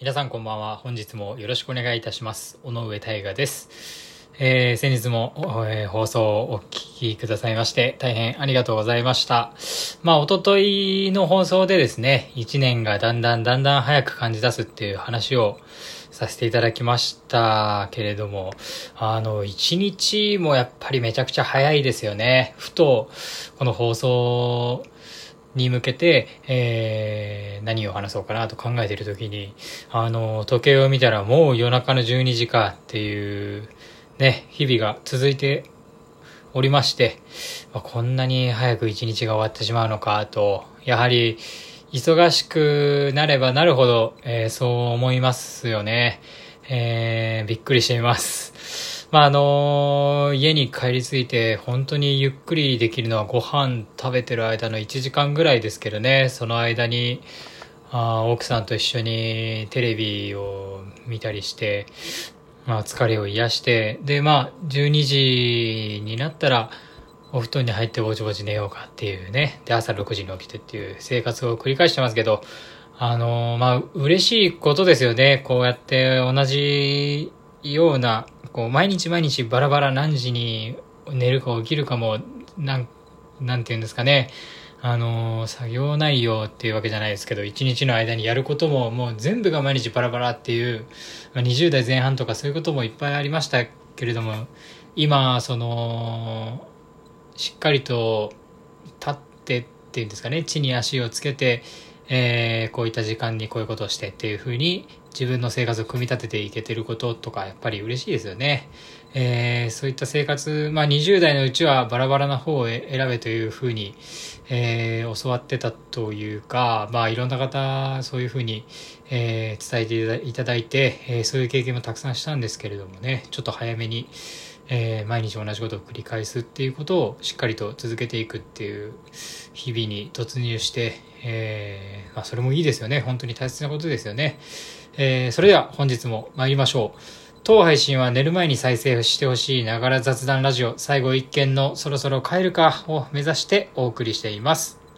皆さんこんばんは。本日もよろしくお願いいたします。尾上大河です。えー、先日も、えー放送をお聞きくださいまして、大変ありがとうございました。まあ、おとといの放送でですね、一年がだんだんだんだん早く感じ出すっていう話をさせていただきましたけれども、あの、一日もやっぱりめちゃくちゃ早いですよね。ふと、この放送に向けて、えー、何を話そうかなと考えている時に、あの、時計を見たらもう夜中の12時かっていう、ね、日々が続いておりまして、まあこんなに早く一日が終わってしまうのかと、やはり、忙しくなればなるほど、えーそう思いますよね。えーびっくりしています。まあ、あの家に帰り着いて本当にゆっくりできるのはご飯食べてる間の1時間ぐらいですけどね、その間に、あ奥さんと一緒にテレビを見たりして、まあ疲れを癒して、でまあ12時になったらお布団に入ってぼちぼち寝ようかっていうね、で朝6時に起きてっていう生活を繰り返してますけど、あのまあ嬉しいことですよね。こうやって同じような、こう毎日毎日バラバラ何時に寝るか起きるかも、なん、なんていうんですかね。あの作業内容っていうわけじゃないですけど、一日の間にやることももう全部が毎日バラバラっていう、ま、20代前半とかそういうこともいっぱいありましたけれども、今、その、しっかりと立ってっていうんですかね、地に足をつけて、えーこういった時間にこういうことをしてっていうふうに自分の生活を組み立てていけてることとかやっぱり嬉しいですよね。えーそういった生活、まあ20代のうちはバラバラな方を選べというふうに、えー教わってたというか、まあいろんな方そういうふうに、え伝えていただいて、えそういう経験もたくさんしたんですけれどもね、ちょっと早めに、えー毎日同じことを繰り返すっていうことをしっかりと続けていくっていう日々に突入して、えーまあ、それもいいですよね。本当に大切なことですよね。えーそれでは本日も参りましょう。当配信は寝る前に再生してほしいながら雑談ラジオ最後一件のそろそろ帰るかを目指してお送りしています。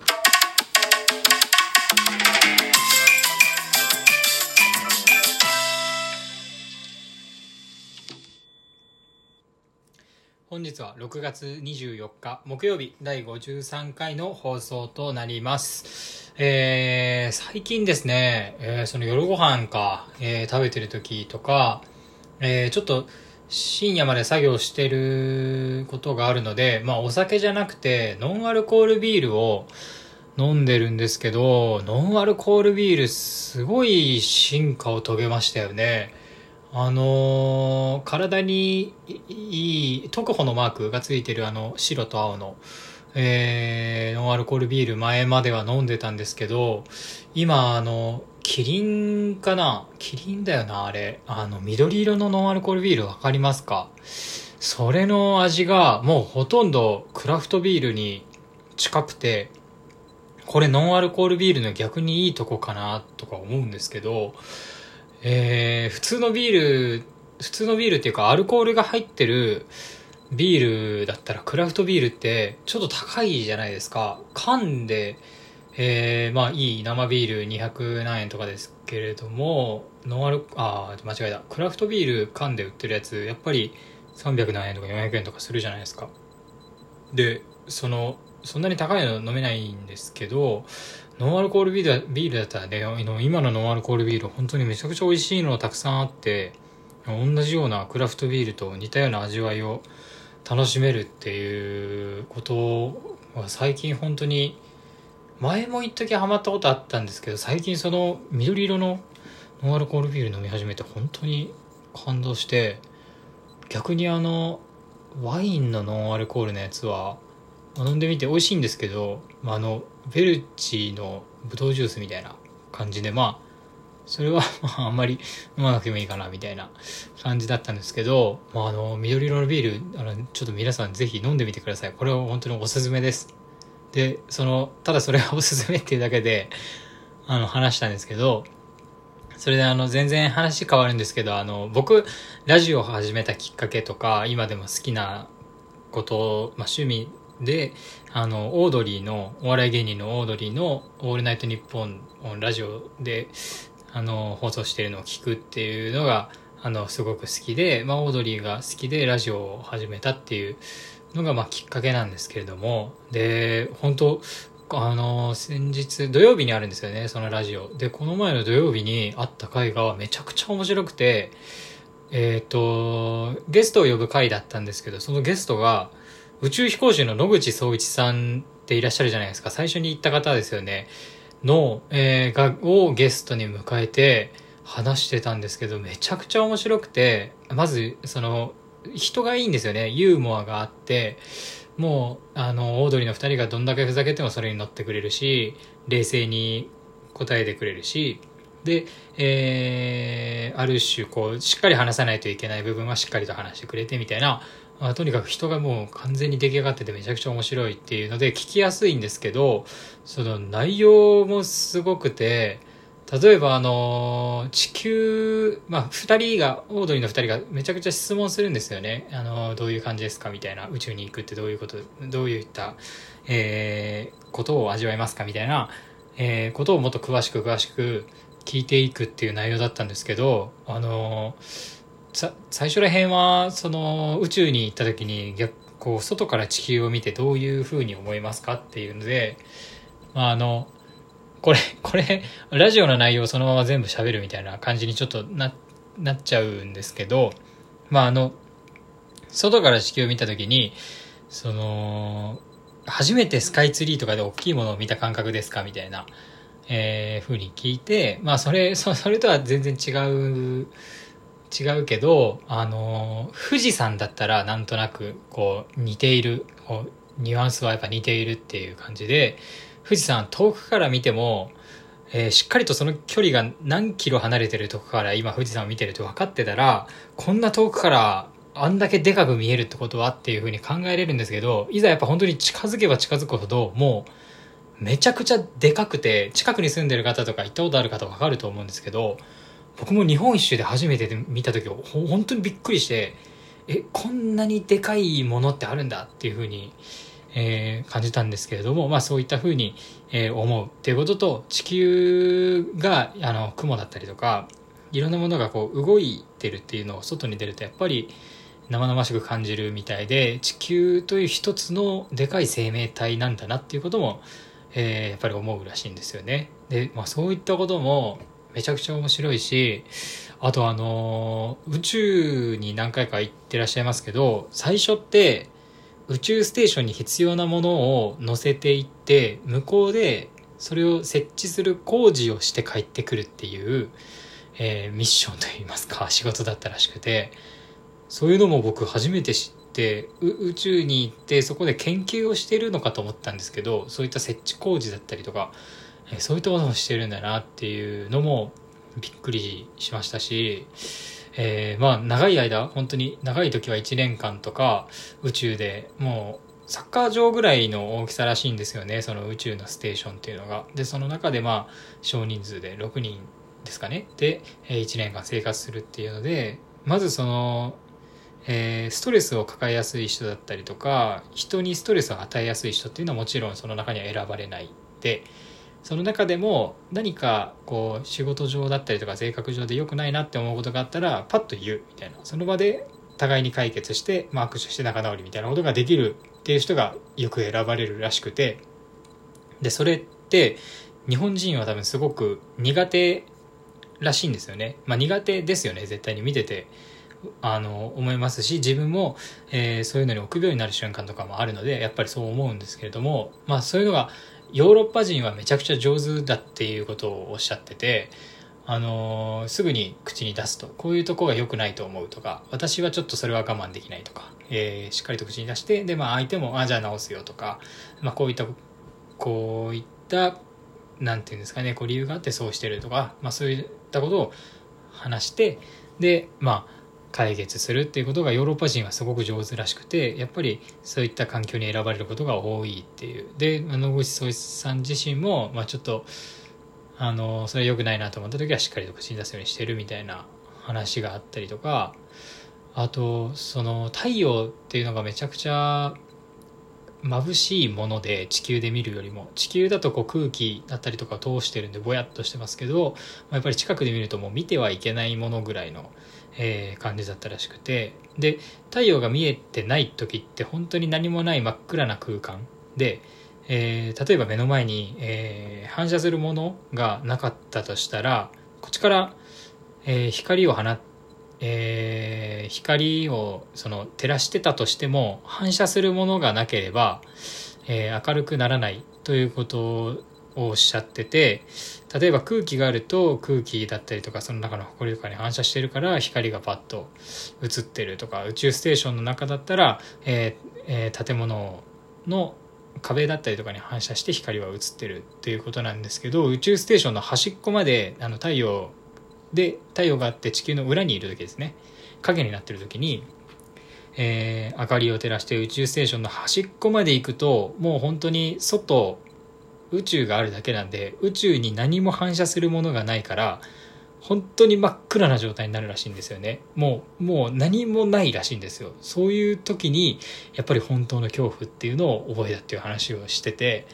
本日は6月24日木曜日第53回の放送となります。えー、最近ですね、えーその夜ご飯か、えー食べてる時とか、えーちょっと深夜まで作業してることがあるので、まあお酒じゃなくてノンアルコールビールを飲んでるんですけど、ノンアルコールビールすごい進化を遂げましたよね。あのー体にいい、特保のマークがついてるあの白と青の、えー、ノンアルコールビール前までは飲んでたんですけど、今あの、キリンかな？キリンだよな、あれ。あの、緑色のノンアルコールビールわかりますか？それの味がもうほとんどクラフトビールに近くて、これノンアルコールビールの逆にいいとこかなとか思うんですけど、えー普通のビール、普通のビールっていうかアルコールが入ってるビールだったらクラフトビールってちょっと高いじゃないですか。缶で、えーまあいい生ビール200何円とかですけれども、ノンアル、あ間違えた。クラフトビール缶で売ってるやつ、やっぱり300何円とか400円とかするじゃないですか。で、その、そんなに高いの飲めないんですけど、ノンアルコールビールビールだったらね、今のノンアルコールビール本当にめちゃくちゃ美味しいのたくさんあって、同じようなクラフトビールと似たような味わいを楽しめるっていうことは最近本当に前も一時ハマったことあったんですけど最近その緑色のノンアルコールビール飲み始めて本当に感動して逆にあのワインのノンアルコールのやつは。飲んでみて美味しいんですけど、まあ、あのベルチのブドウジュースみたいな感じでまあそれは まああんまり飲まなくてもいいかなみたいな感じだったんですけど、まあ、あの緑色のビールあのちょっと皆さんぜひ飲んでみてください。これは本当におすすめです。でそのただそれがおすすめっていうだけであの話したんですけどそれであの全然話変わるんですけどあの僕ラジオを始めたきっかけとか今でも好きなこと、まあ、趣味であのオードリーのお笑い芸人のオードリーの「オールナイトニッポン」ラジオであの放送してるのを聞くっていうのがあのすごく好きで、まあ、オードリーが好きでラジオを始めたっていうのがまあきっかけなんですけれども。で本当あの先日土曜日にあるんですよねそのラジオ。でこの前の土曜日にあった回がめちゃくちゃ面白くてえっ、ー、とゲストを呼ぶ回だったんですけどそのゲストが宇宙飛行士の野口聡一さんっていらっしゃるじゃないですか。最初に言った方ですよね。の、えー、がをゲストに迎えて話してたんですけどめちゃくちゃ面白くてまずその人がいいんですよね。ユーモアがあってもうあのオードリーの2人がどんだけふざけてもそれに乗ってくれるし冷静に答えてくれるしで、えー、ある種こうしっかり話さないといけない部分はしっかりと話してくれてみたいな、あ、とにかく人がもう完全に出来上がっててめちゃくちゃ面白いっていうので聞きやすいんですけどその内容もすごくて例えばあの地球、まあ、2人がオードリーの2人がめちゃくちゃ質問するんですよね。あのどういう感じですかみたいな。宇宙に行くってどういうことどういった、えー、ことを味わいますかみたいな、えー、ことをもっと詳しく詳しく聞いていくっていう内容だったんですけどあの最初ら辺はその宇宙に行った時に逆こう外から地球を見てどういうふうに思いますかっていうので、まあ、あのこれ、これ、ラジオの内容をそのまま全部喋るみたいな感じにちょっとな、なっちゃうんですけど、まああの、外から地球を見た時に、その、初めてスカイツリーとかで大きいものを見た感覚ですかみたいな、えー、ふうに聞いて、まあそれ、それとは全然違う、違うけど、あの、富士山だったらなんとなく、こう、似ている、こう、ニュアンスはやっぱ似ているっていう感じで、富士山遠くから見ても、えー、しっかりとその距離が何キロ離れてるとこから今富士山を見てると分かってたら、こんな遠くからあんだけでかく見えるってことはっていうふうに考えれるんですけど、いざやっぱ本当に近づけば近づくほど、もうめちゃくちゃでかくて、近くに住んでる方とか行ったことある方分かると思うんですけど、僕も日本一周で初めて見た時本当にびっくりして、え、こんなにでかいものってあるんだっていうふうに、えー、感じたんですけれども、まあそういったふうに、えー、思うっていうことと、地球が、あの、雲だったりとか、いろんなものがこう動いてるっていうのを外に出るとやっぱり生々しく感じるみたいで、地球という一つのでかい生命体なんだなっていうことも、えー、やっぱり思うらしいんですよね。で、まあそういったこともめちゃくちゃ面白いし、あとあの宇宙に何回か行ってらっしゃいますけど、最初って宇宙ステーションに必要なものを載せていって向こうでそれを設置する工事をして帰ってくるっていう、えー、ミッションといいますか仕事だったらしくてそういうのも僕初めて知って宇宙に行ってそこで研究をしてるのかと思ったんですけどそういった設置工事だったりとか、そういったこともしてるんだなっていうのもびっくりしましたしえー、まあ長い間本当に長い時は1年間とか宇宙でもうサッカー場ぐらいの大きさらしいんですよねその宇宙のステーションっていうのが。でその中でまあ少人数で6人ですかね。で1年間生活するっていうのでまずその、えー、ストレスを抱えやすい人だったりとか人にストレスを与えやすい人っていうのはもちろんその中には選ばれない。でその中でも何かこう仕事上だったりとか性格上で良くないなって思うことがあったらパッと言うみたいな。その場で互いに解決して、まあ、握手して仲直りみたいなことができるっていう人がよく選ばれるらしくて。でそれって日本人は多分すごく苦手らしいんですよね、まあ、苦手ですよね絶対に見てて。あの思いますし自分も、えー、そういうのに臆病になる瞬間とかもあるのでやっぱりそう思うんですけれども。まあそういうのがヨーロッパ人はめちゃくちゃ上手だっていうことをおっしゃってて、あのー、すぐに口に出すと、こういうとこが良くないと思うとか、私はちょっとそれは我慢できないとか、えー、しっかりと口に出して、で、まあ相手も、あ、じゃあ直すよとか、まあこういった、こういった、なんていうんですかね、こう理由があってそうしてるとか、まあそういったことを話して、で、まあ、解決するっていうことがヨーロッパ人はすごく上手らしくてやっぱりそういった環境に選ばれることが多いっていう。で野口聡一さん自身も、まあ、ちょっとあのそれは良くないなと思った時はしっかりと口に出すようにしてるみたいな話があったりとかあとその太陽っていうのがめちゃくちゃ眩しいもので地球で見るよりも。地球だとこう空気だったりとか通してるんでぼやっとしてますけどやっぱり近くで見るともう見てはいけないものぐらいの、えー、感じだったらしくて。で太陽が見えてない時って本当に何もない真っ暗な空間で、えー、例えば目の前に、えー、反射するものがなかったとしたらこっちから、え、光を放ってえー、光をその照らしてたとしても反射するものがなければ、えー、明るくならないということをおっしゃってて例えば空気があると空気だったりとかその中の埃とかに反射してるから光がパッと映ってるとか宇宙ステーションの中だったら、えーえー、建物の壁だったりとかに反射して光は映ってるっていうことなんですけど宇宙ステーションの端っこまであの太陽で太陽があって地球の裏にいる時ですね。影になってる時に、えー、明かりを照らして宇宙ステーションの端っこまで行くともう本当に外宇宙があるだけなんで宇宙に何も反射するものがないから本当に真っ暗な状態になるらしいんですよね。もうもう何もないらしいんですよ。そういう時にやっぱり本当の恐怖っていうのを覚えたっていう話をしてて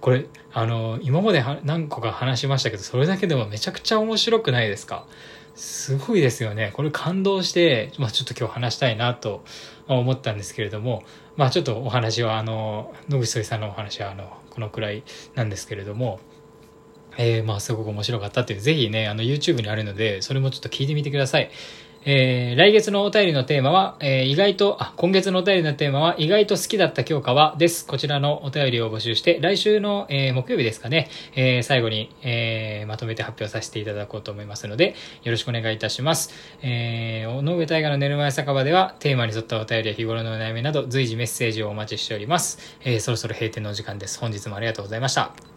これあの今まで何個か話しましたけどそれだけでもめちゃくちゃ面白くないですか？すごいですよね。これ感動して、まあ、ちょっと今日話したいなと思ったんですけれどもまあちょっとお話はあの野口さんのお話はあのこのくらいなんですけれどもえー、まあすごく面白かったっていう、ぜひね、あの YouTube にあるので、それもちょっと聞いてみてください。えー、来月のお便りのテーマは、えー、意外と、あ、今月のお便りのテーマは、意外と好きだった教科は、です。こちらのお便りを募集して、来週の、えー、木曜日ですかね、え、最後に、え、まとめて発表させていただこうと思いますので、よろしくお願いいたします。えー、尾上大河の寝る前酒場では、テーマに沿ったお便りや日頃のお悩みなど、随時メッセージをお待ちしております。え、そろそろ閉店のお時間です。本日もありがとうございました。